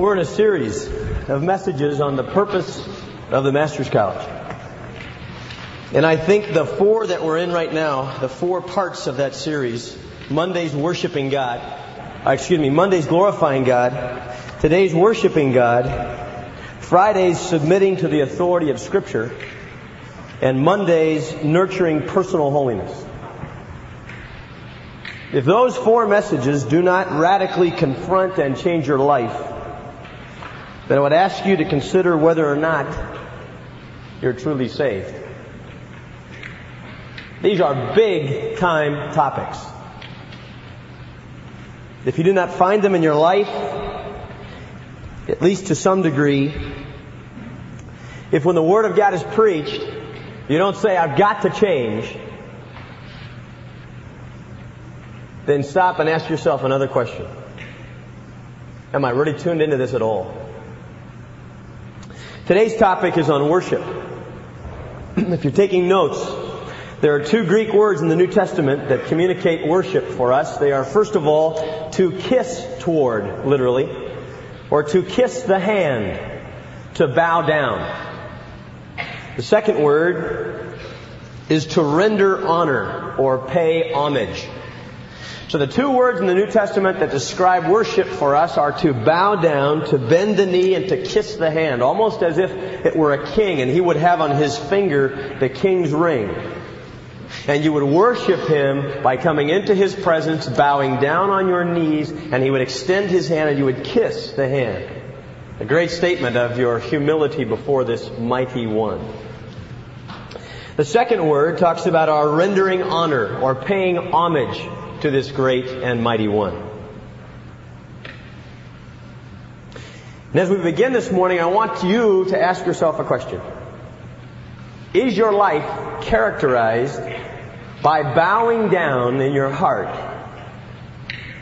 We're in a series of messages on the purpose of the Master's College. And I think the four that we're in right now, the four parts of that series, Monday's worshiping God, uh, excuse me, Monday's glorifying God, today's worshiping God, Friday's submitting to the authority of Scripture, and Monday's nurturing personal holiness. If those four messages do not radically confront and change your life, then I would ask you to consider whether or not you're truly saved. These are big time topics. If you do not find them in your life, at least to some degree, if when the Word of God is preached, you don't say, I've got to change, then stop and ask yourself another question. Am I really tuned into this at all? Today's topic is on worship. if you're taking notes, there are two Greek words in the New Testament that communicate worship for us. They are, first of all, to kiss toward, literally, or to kiss the hand, to bow down. The second word is to render honor or pay homage. So the two words in the New Testament that describe worship for us are to bow down, to bend the knee, and to kiss the hand, almost as if it were a king and he would have on his finger the king's ring. And you would worship him by coming into his presence, bowing down on your knees, and he would extend his hand and you would kiss the hand. A great statement of your humility before this mighty one. The second word talks about our rendering honor or paying homage to this great and mighty one. And as we begin this morning, I want you to ask yourself a question. Is your life characterized by bowing down in your heart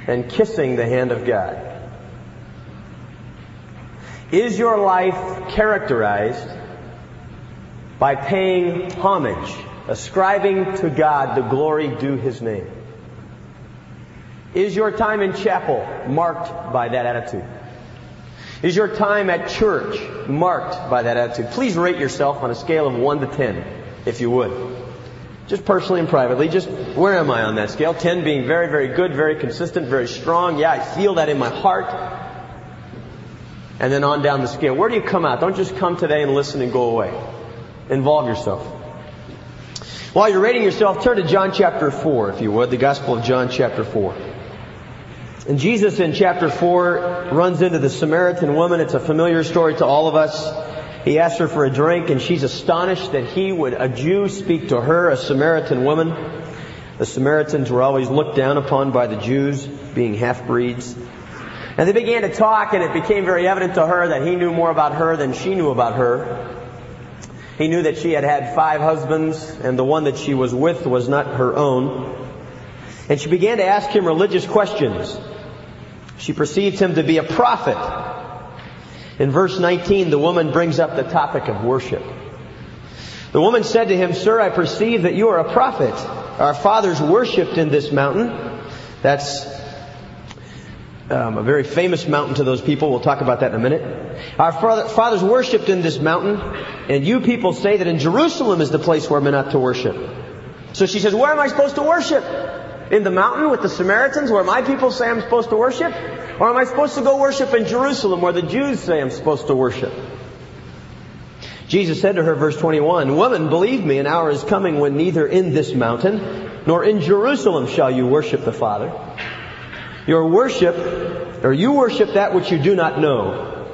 and kissing the hand of God? Is your life characterized by paying homage, ascribing to God the glory due His name? Is your time in chapel marked by that attitude? Is your time at church marked by that attitude? Please rate yourself on a scale of 1 to 10, if you would. Just personally and privately, just where am I on that scale? 10 being very, very good, very consistent, very strong. Yeah, I feel that in my heart. And then on down the scale. Where do you come out? Don't just come today and listen and go away. Involve yourself. While you're rating yourself, turn to John chapter 4, if you would, the Gospel of John chapter 4. And Jesus in chapter 4 runs into the Samaritan woman. It's a familiar story to all of us. He asks her for a drink and she's astonished that he would, a Jew, speak to her, a Samaritan woman. The Samaritans were always looked down upon by the Jews, being half-breeds. And they began to talk and it became very evident to her that he knew more about her than she knew about her. He knew that she had had five husbands and the one that she was with was not her own. And she began to ask him religious questions. She perceived him to be a prophet. In verse 19, the woman brings up the topic of worship. The woman said to him, Sir, I perceive that you are a prophet. Our fathers worshipped in this mountain. That's um, a very famous mountain to those people. We'll talk about that in a minute. Our fathers worshipped in this mountain, and you people say that in Jerusalem is the place where men ought to worship. So she says, Where am I supposed to worship? In the mountain with the Samaritans where my people say I'm supposed to worship? Or am I supposed to go worship in Jerusalem where the Jews say I'm supposed to worship? Jesus said to her, verse 21, Woman, believe me, an hour is coming when neither in this mountain nor in Jerusalem shall you worship the Father. Your worship, or you worship that which you do not know.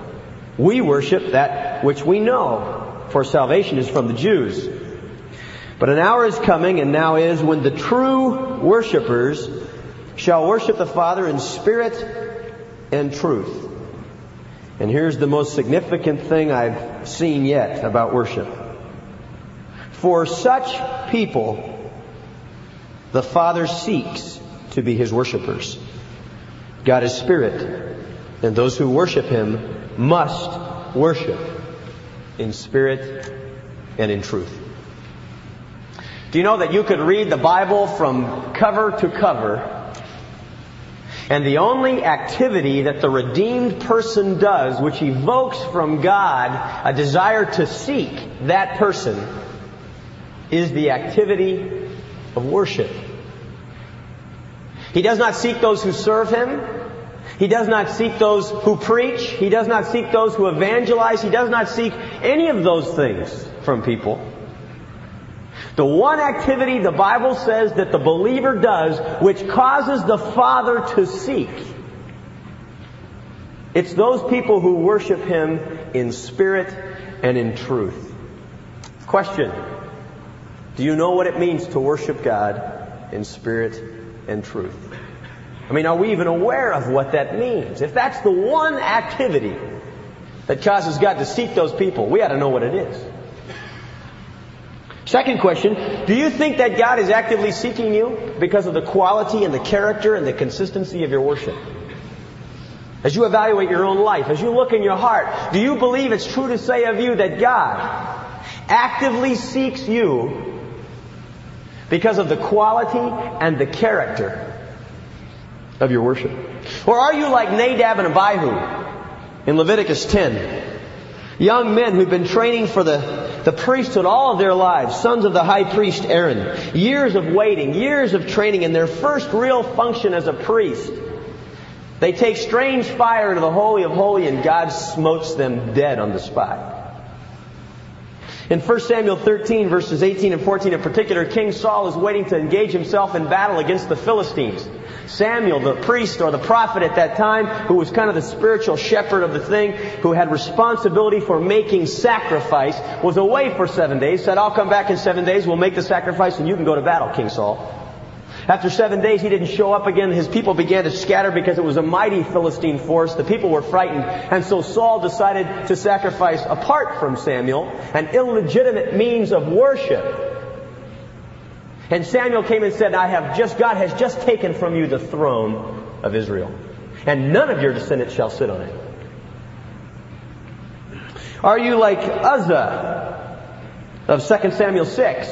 We worship that which we know, for salvation is from the Jews. But an hour is coming, and now is, when the true worshippers shall worship the Father in spirit and truth. And here's the most significant thing I've seen yet about worship. For such people, the Father seeks to be His worshippers. God is spirit, and those who worship Him must worship in spirit and in truth. Do you know that you could read the Bible from cover to cover And the only activity that the redeemed person does, which evokes from God a desire to seek that person, is the activity of worship. He does not seek those who serve him. He does not seek those who preach. He does not seek those who evangelize. He does not seek any of those things from people. The one activity the Bible says that the believer does which causes the Father to seek. It's those people who worship Him in spirit and in truth. Question. Do you know what it means to worship God in spirit and truth? I mean, are we even aware of what that means? If that's the one activity that causes God to seek those people, we ought to know what it is. Second question, do you think that God is actively seeking you because of the quality and the character and the consistency of your worship? As you evaluate your own life, as you look in your heart, do you believe it's true to say of you that God actively seeks you because of the quality and the character of your worship? Or are you like Nadab and Abihu in Leviticus 10? Young men who've been training for the, the priesthood all of their lives, sons of the high priest Aaron. Years of waiting, years of training, and their first real function as a priest. They take strange fire into the Holy of Holy and God smotes them dead on the spot. In 1 Samuel 13 verses 18 and 14 in particular, King Saul is waiting to engage himself in battle against the Philistines. Samuel, the priest or the prophet at that time, who was kind of the spiritual shepherd of the thing, who had responsibility for making sacrifice, was away for seven days, said, I'll come back in seven days, we'll make the sacrifice and you can go to battle, King Saul. After seven days, he didn't show up again. His people began to scatter because it was a mighty Philistine force. The people were frightened. And so Saul decided to sacrifice apart from Samuel, an illegitimate means of worship. And Samuel came and said, I have just, God has just taken from you the throne of Israel. And none of your descendants shall sit on it. Are you like Uzzah of 2 Samuel 6,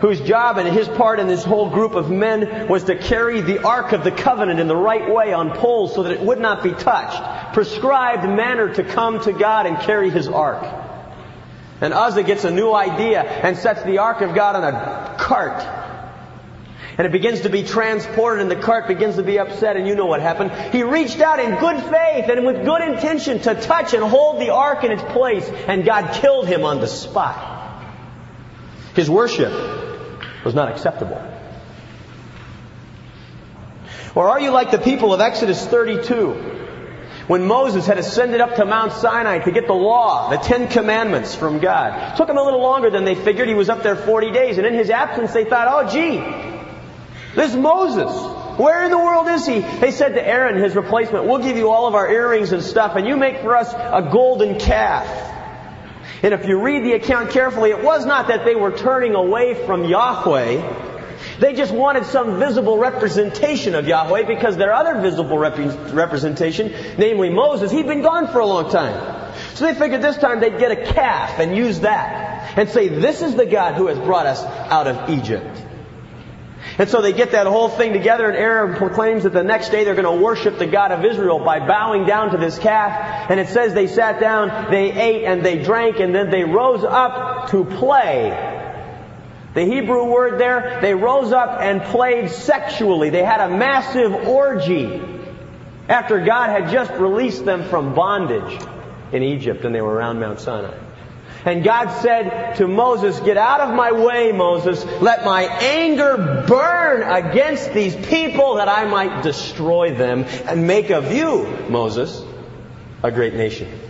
whose job and his part in this whole group of men was to carry the Ark of the Covenant in the right way on poles so that it would not be touched. Prescribed manner to come to God and carry his Ark. And Uzzah gets a new idea and sets the Ark of God on a cart and it begins to be transported and the cart begins to be upset and you know what happened. He reached out in good faith and with good intention to touch and hold the ark in its place and God killed him on the spot. His worship was not acceptable. Or are you like the people of Exodus 32? When Moses had ascended up to Mount Sinai to get the law, the Ten Commandments from God. It took him a little longer than they figured. He was up there 40 days. And in his absence, they thought, oh gee, this Moses. Where in the world is he? They said to Aaron, his replacement, we'll give you all of our earrings and stuff and you make for us a golden calf. And if you read the account carefully, it was not that they were turning away from Yahweh. They just wanted some visible representation of Yahweh because their other visible rep- representation, namely Moses, he'd been gone for a long time. So they figured this time they'd get a calf and use that and say, this is the God who has brought us out of Egypt. And so they get that whole thing together and Aaron proclaims that the next day they're going to worship the God of Israel by bowing down to this calf. And it says they sat down, they ate and they drank and then they rose up to play. The Hebrew word there, they rose up and played sexually. They had a massive orgy after God had just released them from bondage in Egypt and they were around Mount Sinai. And God said to Moses, get out of my way, Moses. Let my anger burn against these people that I might destroy them and make of you, Moses, a great nation.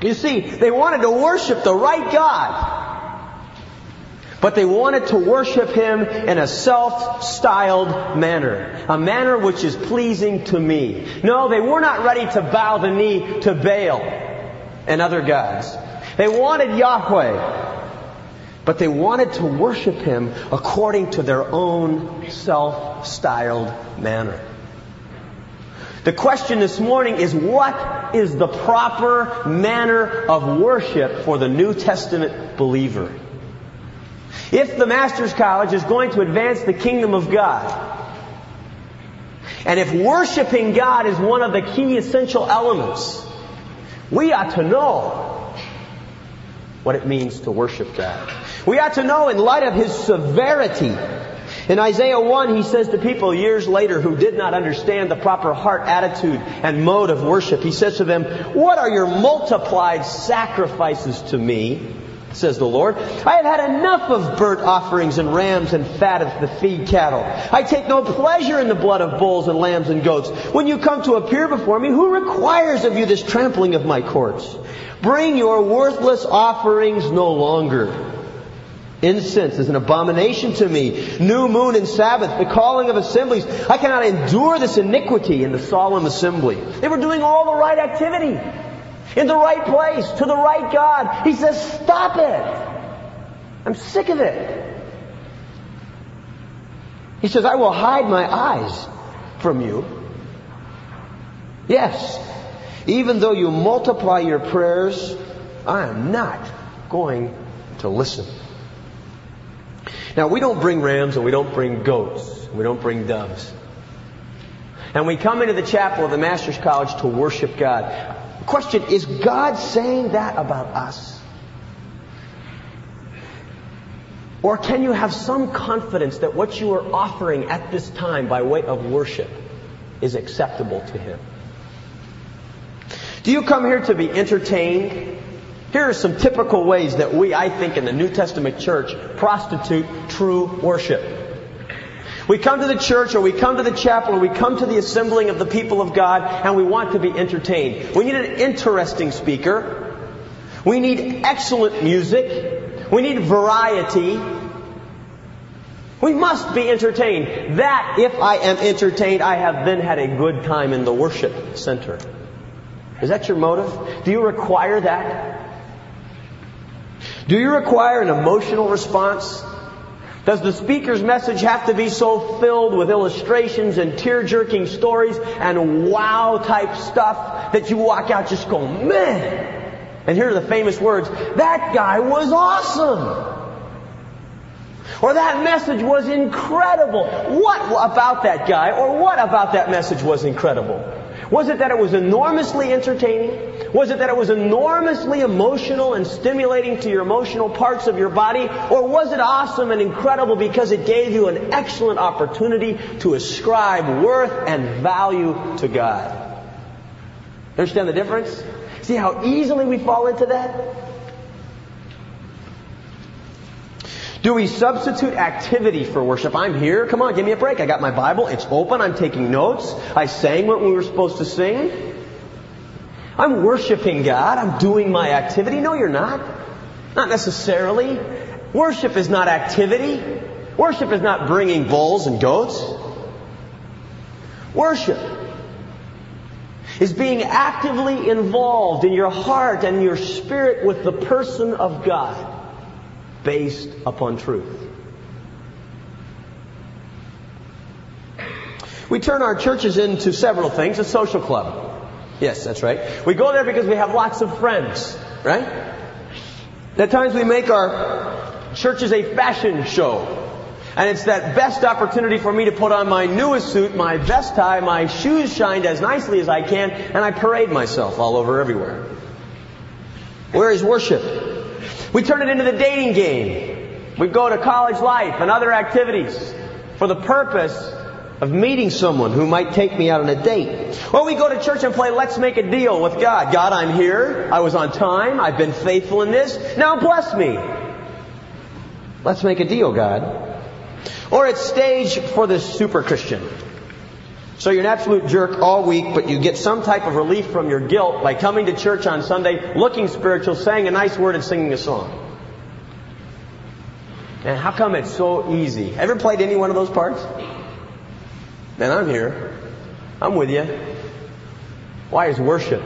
You see, they wanted to worship the right God. But they wanted to worship Him in a self-styled manner. A manner which is pleasing to me. No, they were not ready to bow the knee to Baal and other gods. They wanted Yahweh, but they wanted to worship Him according to their own self-styled manner. The question this morning is what is the proper manner of worship for the New Testament believer? If the Master's College is going to advance the kingdom of God, And if worshiping God is one of the key essential elements, we ought to know what it means to worship God. We ought to know in light of His severity. In Isaiah 1, He says to people years later who did not understand the proper heart attitude and mode of worship, He says to them, What are your multiplied sacrifices to me? Says the Lord. I have had enough of burnt offerings and rams and fat of the feed cattle. I take no pleasure in the blood of bulls and lambs and goats. When you come to appear before me, who requires of you this trampling of my courts? Bring your worthless offerings no longer. Incense is an abomination to me. New moon and Sabbath, the calling of assemblies. I cannot endure this iniquity in the solemn assembly. They were doing all the right activity in the right place, to the right God. He says, stop it. I'm sick of it. He says, I will hide my eyes from you. Yes, even though you multiply your prayers, I am not going to listen. Now, we don't bring rams and we don't bring goats. We don't bring doves. And we come into the chapel of the Master's College to worship God. Question, is God saying that about us? Or can you have some confidence that what you are offering at this time by way of worship is acceptable to Him? Do you come here to be entertained? Here are some typical ways that we, I think, in the New Testament church prostitute true worship. We come to the church or we come to the chapel or we come to the assembling of the people of God and we want to be entertained. We need an interesting speaker. We need excellent music. We need variety. We must be entertained. That, if I am entertained, I have then had a good time in the worship center. Is that your motive? Do you require that? Do you require an emotional response? Does the speaker's message have to be so filled with illustrations and tear-jerking stories and wow type stuff that you walk out just going, man? And here are the famous words, that guy was awesome. Or that message was incredible. What about that guy or what about that message was incredible? Was it that it was enormously entertaining? Was it that it was enormously emotional and stimulating to your emotional parts of your body? Or was it awesome and incredible because it gave you an excellent opportunity to ascribe worth and value to God? Understand the difference? See how easily we fall into that? Do we substitute activity for worship? I'm here. Come on, give me a break. I got my Bible. It's open. I'm taking notes. I sang what we were supposed to sing. I'm worshiping God. I'm doing my activity. No, you're not. Not necessarily. Worship is not activity. Worship is not bringing bulls and goats. Worship is being actively involved in your heart and your spirit with the person of God based upon truth. We turn our churches into several things. A social club. Yes, that's right. We go there because we have lots of friends, right? At times we make our churches a fashion show. And it's that best opportunity for me to put on my newest suit, my best tie, my shoes shined as nicely as I can, and I parade myself all over everywhere. Where is worship? We turn it into the dating game. We go to college life and other activities for the purpose of meeting someone who might take me out on a date. Or we go to church and play let's make a deal with God. God, I'm here. I was on time. I've been faithful in this. Now bless me. Let's make a deal, God. Or it's stage for the super Christian. So you're an absolute jerk all week, but you get some type of relief from your guilt by coming to church on Sunday, looking spiritual, saying a nice word, and singing a song. And how come it's so easy? Ever played any one of those parts? Then I'm here. I'm with you. Why is worship,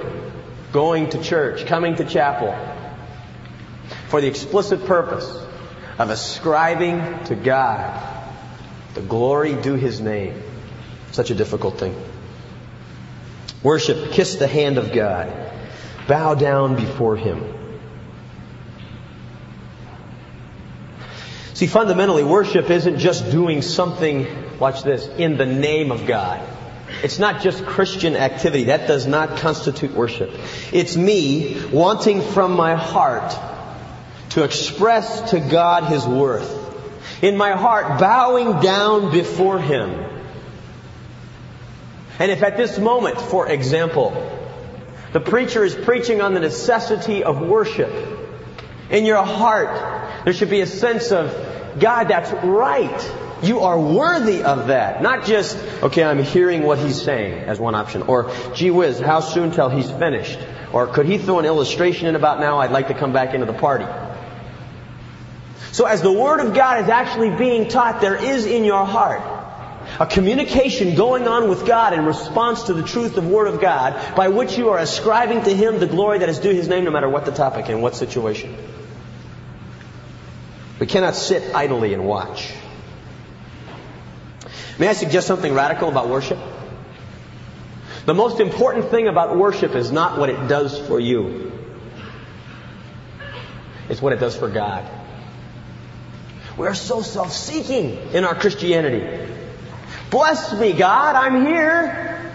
going to church, coming to chapel, for the explicit purpose of ascribing to God the glory due His name? Such a difficult thing. Worship, kiss the hand of God, bow down before Him. See, fundamentally, worship isn't just doing something, watch this, in the name of God. It's not just Christian activity. That does not constitute worship. It's me wanting from my heart to express to God His worth. In my heart, bowing down before Him. And if at this moment, for example, the preacher is preaching on the necessity of worship, in your heart, there should be a sense of, God, that's right. You are worthy of that. Not just, okay, I'm hearing what he's saying as one option. Or, gee whiz, how soon till he's finished? Or could he throw an illustration in about now? I'd like to come back into the party. So as the Word of God is actually being taught, there is in your heart a communication going on with God in response to the truth of Word of God by which you are ascribing to Him the glory that is due His name no matter what the topic and what situation. We cannot sit idly and watch. May I suggest something radical about worship? The most important thing about worship is not what it does for you. It's what it does for God. We are so self-seeking in our Christianity. Bless me, God, I'm here.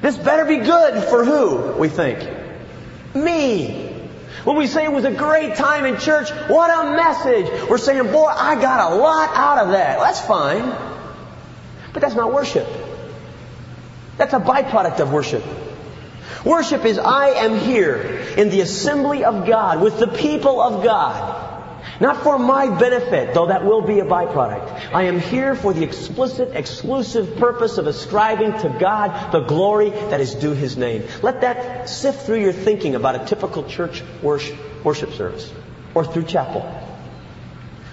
This better be good for who, we think? Me. When we say it was a great time in church, what a message. We're saying, boy, I got a lot out of that. That's fine. But that's not worship. That's a byproduct of worship. Worship is I am here in the assembly of God with the people of God. Not for my benefit, though that will be a byproduct. I am here for the explicit, exclusive purpose of ascribing to God the glory that is due His name. Let that sift through your thinking about a typical church worship, worship service or through chapel.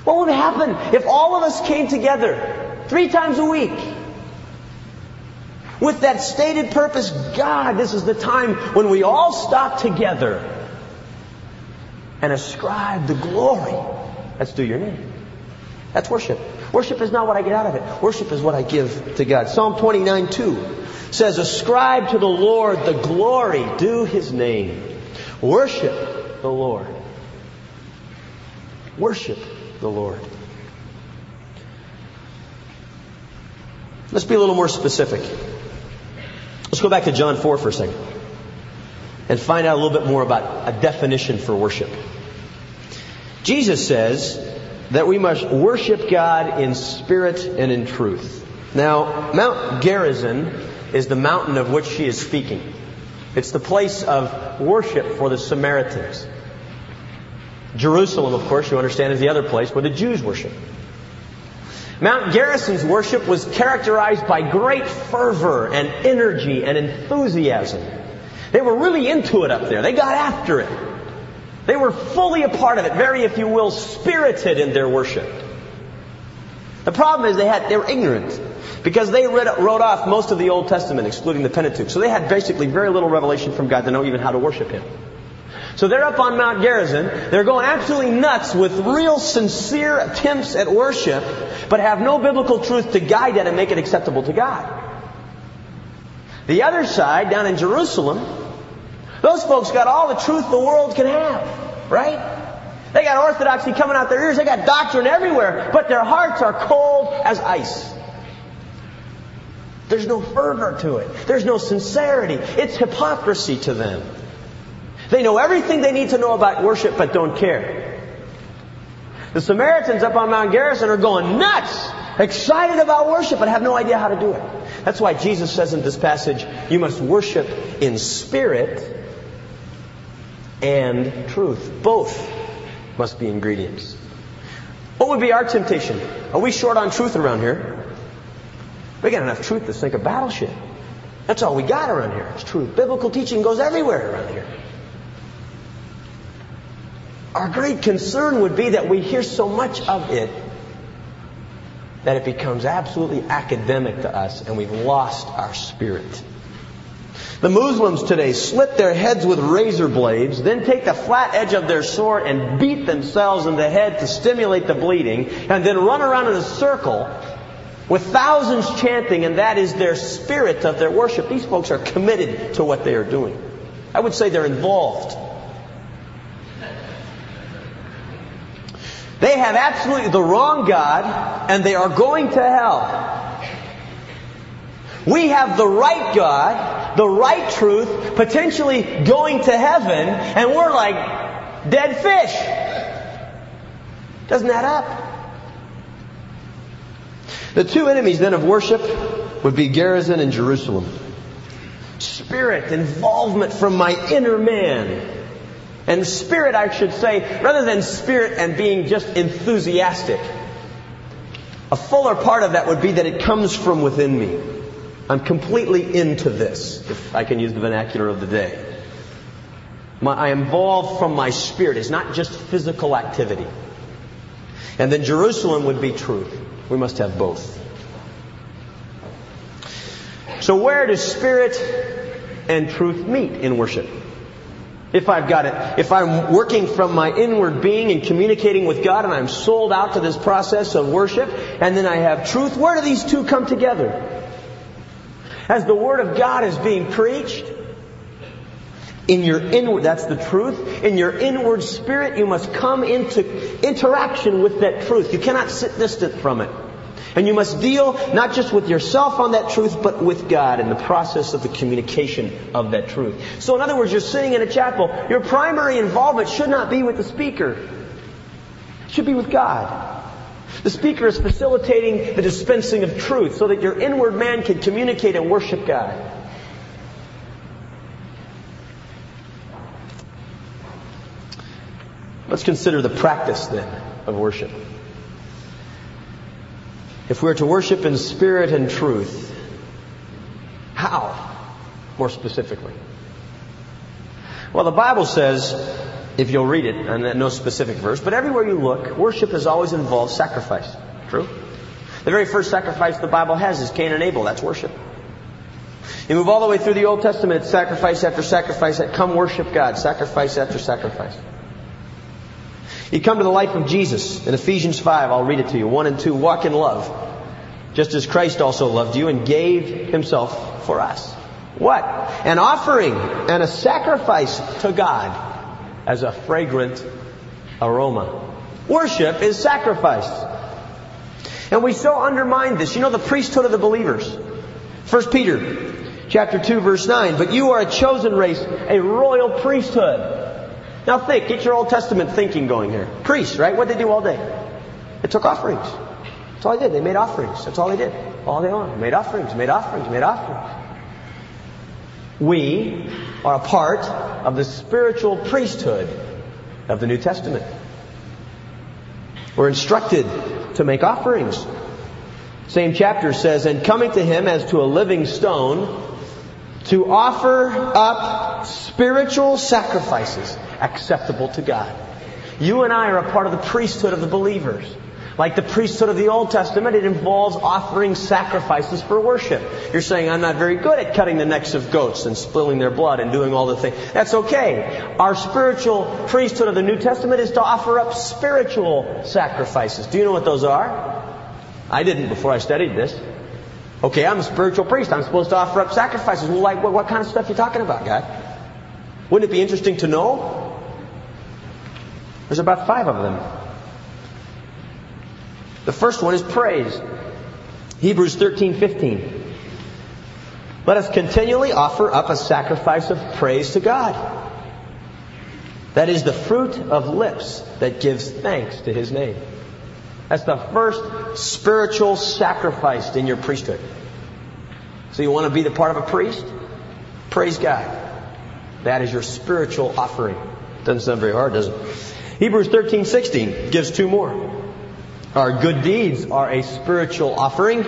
What would happen if all of us came together three times a week with that stated purpose? God, this is the time when we all stop together and ascribe the glory that's due your name. That's worship. Worship is not what I get out of it. Worship is what I give to God. Psalm 29 2 says, Ascribe to the Lord the glory due his name. Worship the Lord. Worship the Lord. Let's be a little more specific. Let's go back to John 4 for a second and find out a little bit more about a definition for worship. Jesus says that we must worship God in spirit and in truth. Now, Mount Gerizim is the mountain of which she is speaking. It's the place of worship for the Samaritans. Jerusalem, of course, you understand, is the other place where the Jews worship. Mount Gerizim's worship was characterized by great fervor and energy and enthusiasm. They were really into it up there. They got after it. They were fully a part of it, very, if you will, spirited in their worship. The problem is they had, they were ignorant because they read, wrote off most of the Old Testament, excluding the Pentateuch. So they had basically very little revelation from God to know even how to worship Him. So they're up on Mount Gerizim. They're going absolutely nuts with real sincere attempts at worship, but have no biblical truth to guide that and make it acceptable to God. The other side, down in Jerusalem, those folks got all the truth the world can have, right? They got orthodoxy coming out their ears. They got doctrine everywhere, but their hearts are cold as ice. There's no fervor to it. There's no sincerity. It's hypocrisy to them. They know everything they need to know about worship, but don't care. The Samaritans up on Mount Gerizim are going nuts, excited about worship, but have no idea how to do it. That's why Jesus says in this passage, you must worship in spirit and truth. Both must be ingredients. What would be our temptation? Are we short on truth around here? We got enough truth to sink a battleship. That's all we got around here. It's truth. Biblical teaching goes everywhere around here. Our great concern would be that we hear so much of it that it becomes absolutely academic to us and we've lost our spirit. The Muslims today slit their heads with razor blades, then take the flat edge of their sword and beat themselves in the head to stimulate the bleeding, and then run around in a circle with thousands chanting, and that is their spirit of their worship. These folks are committed to what they are doing. I would say they're involved. They have absolutely the wrong God, and they are going to hell. We have the right God, the right truth, potentially going to heaven, and we're like dead fish. Doesn't add up. The two enemies then of worship would be Gerizim and Jerusalem. Spirit, involvement from my inner man. And spirit, I should say, rather than spirit and being just enthusiastic, a fuller part of that would be that it comes from within me. I'm completely into this, if I can use the vernacular of the day. My, I am involved from my spirit. It's not just physical activity. And then Jerusalem would be truth. We must have both. So where does spirit and truth meet in worship? If I've got it, if I'm working from my inward being and communicating with God and I'm sold out to this process of worship and then I have truth, where do these two come together? As the Word of God is being preached, in your inward, that's the truth. In your inward spirit, you must come into interaction with that truth. You cannot sit distant from it. And you must deal not just with yourself on that truth, but with God in the process of the communication of that truth. So in other words, you're sitting in a chapel, your primary involvement should not be with the speaker. It should be with God. The speaker is facilitating the dispensing of truth so that your inward man can communicate and worship God. Let's consider the practice then of worship. If we're to worship in spirit and truth, how? More specifically. Well, the Bible says, if you'll read it, and no specific verse, but everywhere you look, worship has always involved sacrifice. True? The very first sacrifice the Bible has is Cain and Abel. That's worship. You move all the way through the Old Testament, sacrifice after sacrifice. Come worship God. Sacrifice after sacrifice. You come to the life of Jesus in Ephesians 5, I'll read it to you. 1 and 2, walk in love, just as Christ also loved you and gave himself for us. What? An offering and a sacrifice to God as a fragrant aroma. Worship is sacrifice. And we so undermine this. You know the priesthood of the believers. 1 Peter chapter 2 verse 9. But you are a chosen race, a royal priesthood now think, get your Old Testament thinking going here. Priests, right? What did they do all day? They took offerings. That's all they did. They made offerings. That's all they did. All day long. Made offerings, made offerings, made offerings. We are a part of the spiritual priesthood of the New Testament. We're instructed to make offerings. Same chapter says, and coming to him as to a living stone, to offer up spiritual sacrifices acceptable to God. You and I are a part of the priesthood of the believers. Like the priesthood of the Old Testament, it involves offering sacrifices for worship. You're saying, I'm not very good at cutting the necks of goats and spilling their blood and doing all the things. That's okay. Our spiritual priesthood of the New Testament is to offer up spiritual sacrifices. Do you know what those are? I didn't before I studied this. Okay, I'm a spiritual priest. I'm supposed to offer up sacrifices. Well, like, what, what kind of stuff are you talking about, God? Wouldn't it be interesting to know? There's about five of them. The first one is praise. Hebrews 13, 15. Let us continually offer up a sacrifice of praise to God. That is the fruit of lips that gives thanks to His name. That's the first spiritual sacrifice in your priesthood. So you want to be the part of a priest? Praise God. That is your spiritual offering. Doesn't sound very hard, does it? Hebrews 13, 16 gives two more. Our good deeds are a spiritual offering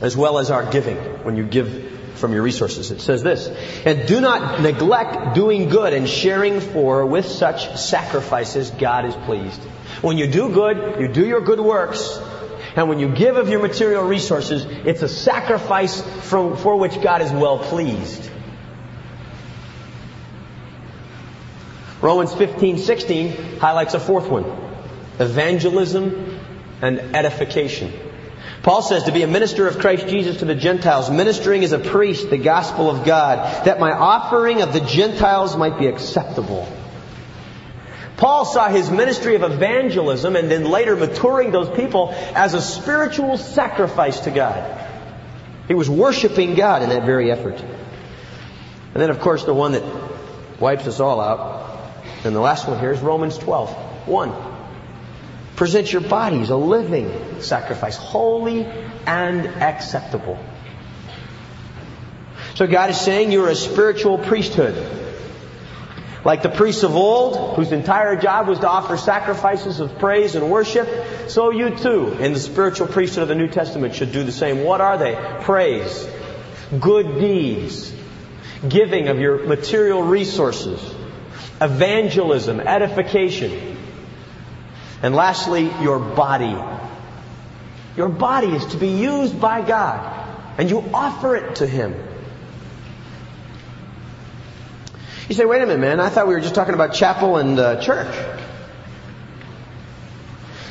as well as our giving when you give from your resources. It says this, and do not neglect doing good and sharing for with such sacrifices God is pleased. When you do good, you do your good works, and when you give of your material resources, it's a sacrifice from, for which God is well pleased. Romans 15, 16 highlights a fourth one. Evangelism and edification. Paul says to be a minister of Christ Jesus to the Gentiles, ministering as a priest the gospel of God, that my offering of the Gentiles might be acceptable. Paul saw his ministry of evangelism and then later maturing those people as a spiritual sacrifice to God. He was worshiping God in that very effort. And then, of course, the one that wipes us all out, and the last one here is Romans 12. 1. Present your bodies a living sacrifice, holy and acceptable. So God is saying you're a spiritual priesthood. Like the priests of old, whose entire job was to offer sacrifices of praise and worship, so you too, in the spiritual priesthood of the New Testament, should do the same. What are they? Praise, good deeds, giving of your material resources, evangelism, edification, and lastly, your body. Your body is to be used by God, and you offer it to Him. You say, wait a minute, man, I thought we were just talking about chapel and uh, church.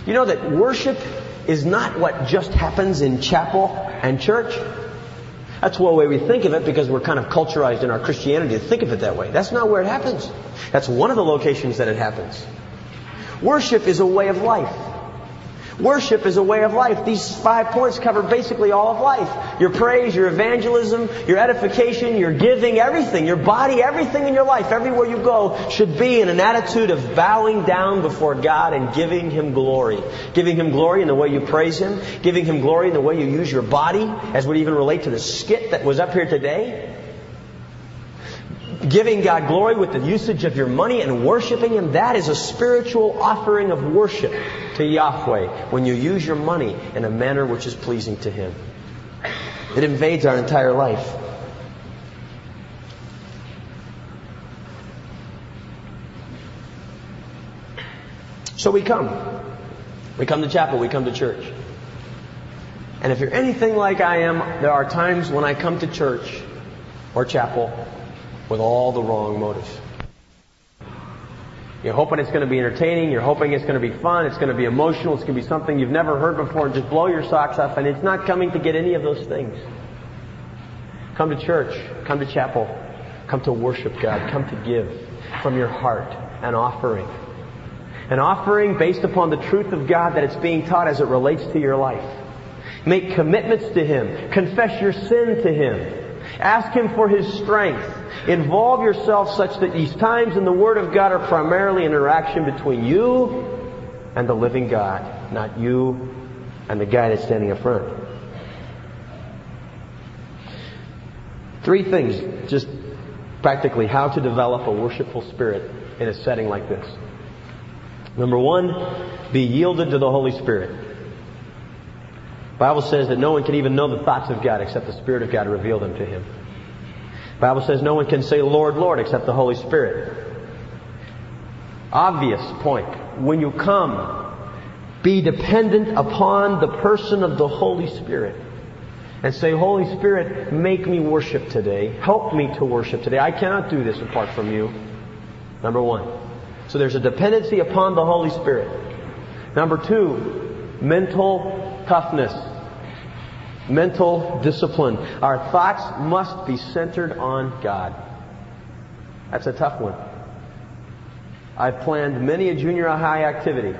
You know that worship is not what just happens in chapel and church. That's one way we think of it because we're kind of culturized in our Christianity to think of it that way. That's not where it happens. That's one of the locations that it happens. Worship is a way of life. Worship is a way of life. These five points cover basically all of life. Your praise, your evangelism, your edification, your giving, everything, your body, everything in your life, everywhere you go should be in an attitude of bowing down before God and giving Him glory. Giving Him glory in the way you praise Him, giving Him glory in the way you use your body, as would even relate to the skit that was up here today giving God glory with the usage of your money and worshiping Him, that is a spiritual offering of worship to Yahweh when you use your money in a manner which is pleasing to Him. It invades our entire life. So we come. We come to chapel, we come to church. And if you're anything like I am, there are times when I come to church or chapel with all the wrong motives. You're hoping it's going to be entertaining. You're hoping it's going to be fun. It's going to be emotional. It's going to be something you've never heard before and just blow your socks off. And it's not coming to get any of those things. Come to church. Come to chapel. Come to worship God. Come to give from your heart an offering. An offering based upon the truth of God that it's being taught as it relates to your life. Make commitments to Him. Confess your sin to Him. Ask Him for His strength. Involve yourself such that these times in the Word of God are primarily interaction between you and the living God, not you and the guy that's standing in front. Three things, just practically, how to develop a worshipful spirit in a setting like this. Number one, be yielded to the Holy Spirit. Bible says that no one can even know the thoughts of God except the Spirit of God reveal them to him. Bible says no one can say Lord, Lord except the Holy Spirit. Obvious point. When you come, be dependent upon the person of the Holy Spirit. And say, Holy Spirit, make me worship today. Help me to worship today. I cannot do this apart from you. Number one. So there's a dependency upon the Holy Spirit. Number two, mental toughness mental discipline. Our thoughts must be centered on God. That's a tough one. I've planned many a junior high activity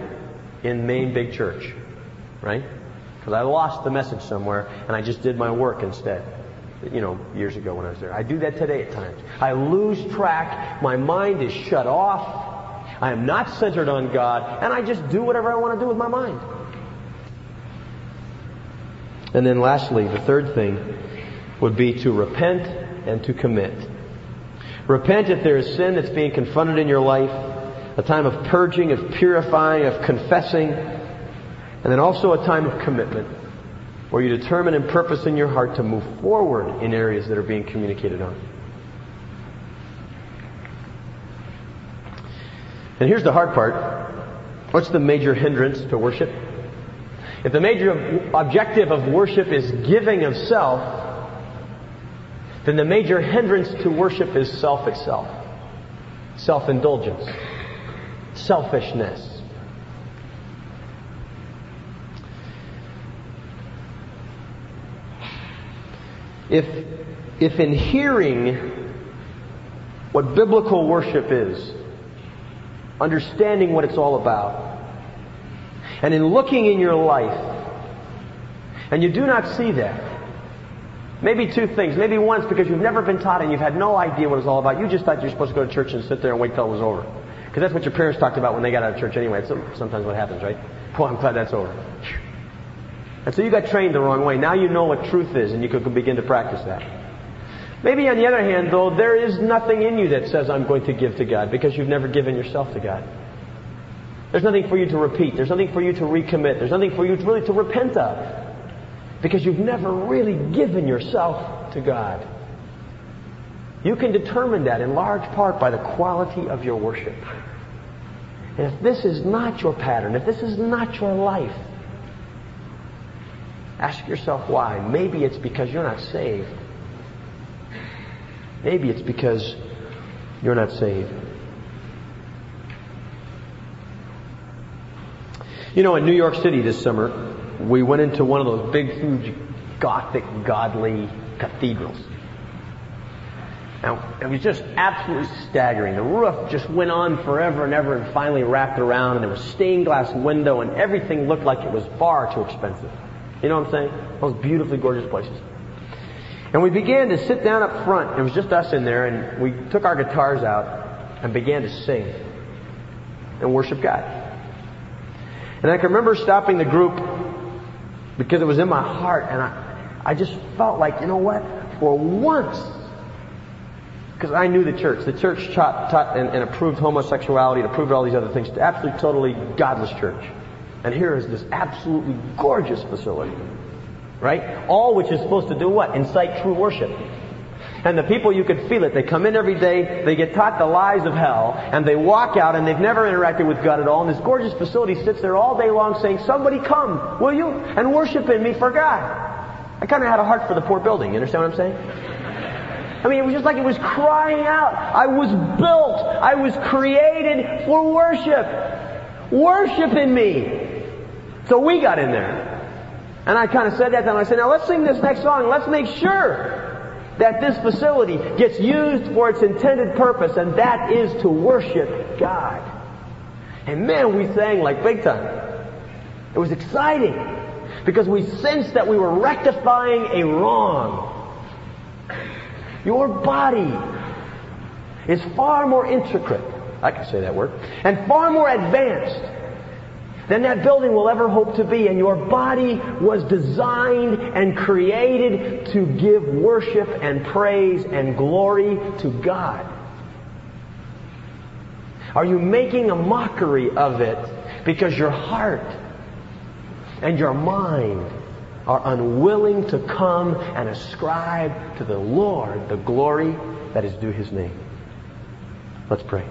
in Main Big Church, right? Because I lost the message somewhere and I just did my work instead. You know, years ago when I was there. I do that today at times. I lose track. My mind is shut off. I am not centered on God and I just do whatever I want to do with my mind. And then lastly, the third thing would be to repent and to commit. Repent if there is sin that's being confronted in your life, a time of purging, of purifying, of confessing, and then also a time of commitment where you determine and purpose in your heart to move forward in areas that are being communicated on. And here's the hard part. What's the major hindrance to worship? If the major objective of worship is giving of self, then the major hindrance to worship is self itself. Self indulgence. Selfishness. If, if in hearing what biblical worship is, understanding what it's all about, and in looking in your life, and you do not see that, Maybe two things. Maybe once because you've never been taught and you've had no idea what it's all about. You just thought you're supposed to go to church and sit there and wait till it was over. Because that's what your parents talked about when they got out of church anyway. It's sometimes what happens, right? Boy, I'm glad that's over. And so you got trained the wrong way. Now you know what truth is and you can begin to practice that. Maybe on the other hand, though, there is nothing in you that says, I'm going to give to God because you've never given yourself to God. There's nothing for you to repeat. There's nothing for you to recommit. There's nothing for you to really to repent of. Because you've never really given yourself to God. You can determine that in large part by the quality of your worship. And if this is not your pattern, if this is not your life, ask yourself why. Maybe it's because you're not saved. Maybe it's because you're not saved. You know, in New York City this summer, we went into one of those big, huge, Gothic, godly cathedrals. Now, it was just absolutely staggering. The roof just went on forever and ever and finally wrapped around and there was stained glass window and everything looked like it was far too expensive. You know what I'm saying? Those beautifully gorgeous places. And we began to sit down up front. It was just us in there and we took our guitars out and began to sing and worship God. And I can remember stopping the group because it was in my heart and I, I just felt like, you know what? For once, because I knew the church. The church taught, taught and, and, approved homosexuality and approved all these other things. Absolutely, totally godless church. And here is this absolutely gorgeous facility. Right? All which is supposed to do what? Incite true worship. And the people, you could feel it. They come in every day, they get taught the lies of hell, and they walk out and they've never interacted with God at all. And this gorgeous facility sits there all day long saying, somebody come, will you? And worship in me for God. I kind of had a heart for the poor building. You understand what I'm saying? I mean, it was just like it was crying out. I was built. I was created for worship. Worship in me. So we got in there. And I kind of said that, and I said, now let's sing this next song. Let's make sure that this facility gets used for its intended purpose, and that is to worship God. And man, we sang like big time. It was exciting because we sensed that we were rectifying a wrong. Your body is far more intricate, I can say that word, and far more advanced than that building will ever hope to be. And your body was designed and created to give worship and praise and glory to God. Are you making a mockery of it because your heart and your mind are unwilling to come and ascribe to the Lord the glory that is due His name? Let's pray.